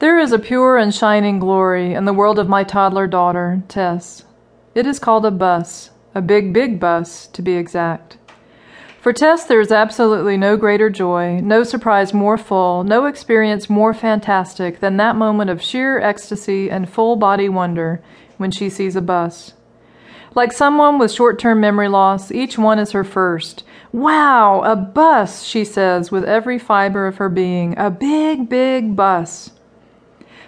There is a pure and shining glory in the world of my toddler daughter, Tess. It is called a bus, a big, big bus, to be exact. For Tess, there is absolutely no greater joy, no surprise more full, no experience more fantastic than that moment of sheer ecstasy and full body wonder when she sees a bus. Like someone with short term memory loss, each one is her first. Wow, a bus, she says with every fiber of her being. A big, big bus.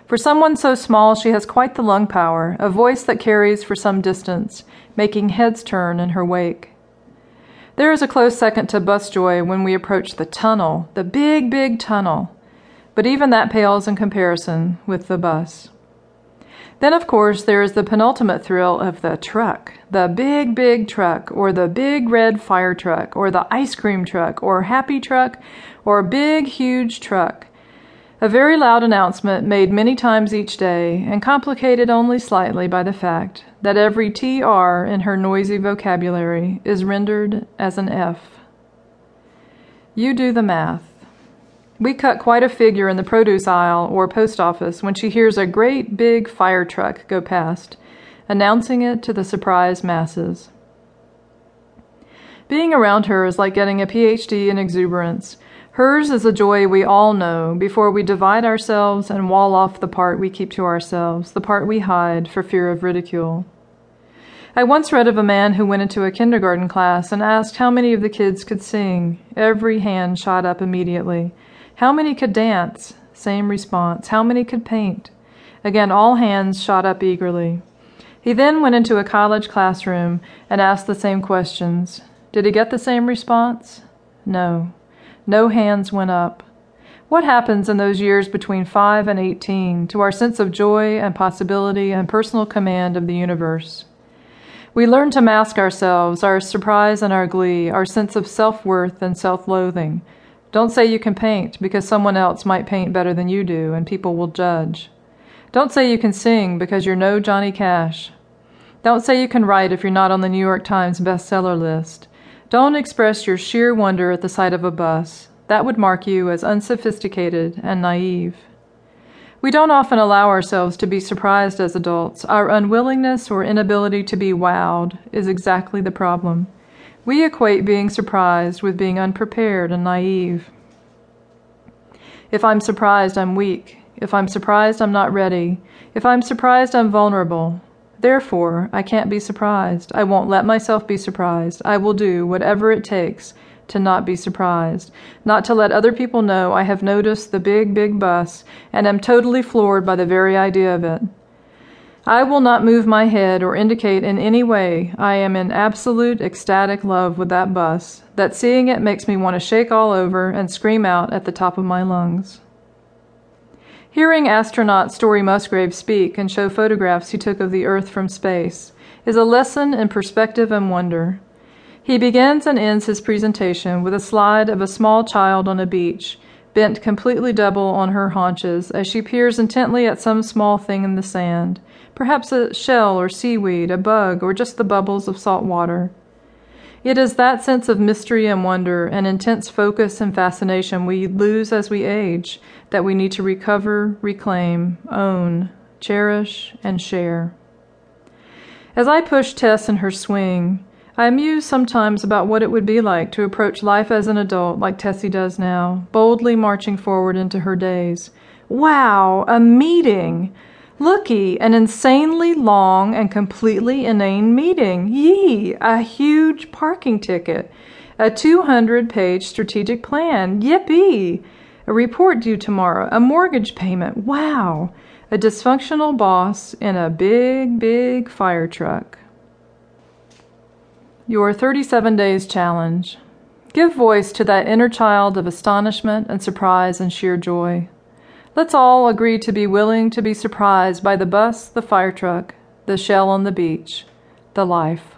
For someone so small, she has quite the lung power, a voice that carries for some distance, making heads turn in her wake. There is a close second to bus joy when we approach the tunnel, the big, big tunnel. But even that pales in comparison with the bus. Then, of course, there is the penultimate thrill of the truck the big, big truck, or the big red fire truck, or the ice cream truck, or happy truck, or big, huge truck. A very loud announcement made many times each day, and complicated only slightly by the fact that every TR in her noisy vocabulary is rendered as an F. You do the math. We cut quite a figure in the produce aisle or post office when she hears a great big fire truck go past, announcing it to the surprised masses. Being around her is like getting a PhD in exuberance. Hers is a joy we all know before we divide ourselves and wall off the part we keep to ourselves, the part we hide for fear of ridicule. I once read of a man who went into a kindergarten class and asked how many of the kids could sing. Every hand shot up immediately. How many could dance? Same response. How many could paint? Again, all hands shot up eagerly. He then went into a college classroom and asked the same questions. Did he get the same response? No. No hands went up. What happens in those years between 5 and 18 to our sense of joy and possibility and personal command of the universe? We learn to mask ourselves, our surprise and our glee, our sense of self worth and self loathing, don't say you can paint because someone else might paint better than you do and people will judge. Don't say you can sing because you're no Johnny Cash. Don't say you can write if you're not on the New York Times bestseller list. Don't express your sheer wonder at the sight of a bus. That would mark you as unsophisticated and naive. We don't often allow ourselves to be surprised as adults. Our unwillingness or inability to be wowed is exactly the problem. We equate being surprised with being unprepared and naive. If I'm surprised, I'm weak. If I'm surprised, I'm not ready. If I'm surprised, I'm vulnerable. Therefore, I can't be surprised. I won't let myself be surprised. I will do whatever it takes to not be surprised, not to let other people know I have noticed the big, big bus and am totally floored by the very idea of it. I will not move my head or indicate in any way I am in absolute ecstatic love with that bus, that seeing it makes me want to shake all over and scream out at the top of my lungs. Hearing astronaut Story Musgrave speak and show photographs he took of the Earth from space is a lesson in perspective and wonder. He begins and ends his presentation with a slide of a small child on a beach, bent completely double on her haunches as she peers intently at some small thing in the sand perhaps a shell or seaweed, a bug, or just the bubbles of salt water. It is that sense of mystery and wonder and intense focus and fascination we lose as we age that we need to recover, reclaim, own, cherish, and share. As I push Tess in her swing, I muse sometimes about what it would be like to approach life as an adult like Tessie does now, boldly marching forward into her days. Wow, a meeting! Looky, an insanely long and completely inane meeting. Yee, a huge parking ticket. A 200 page strategic plan. Yippee! A report due tomorrow. A mortgage payment. Wow! A dysfunctional boss in a big, big fire truck. Your 37 Days Challenge. Give voice to that inner child of astonishment and surprise and sheer joy. Let's all agree to be willing to be surprised by the bus, the fire truck, the shell on the beach, the life.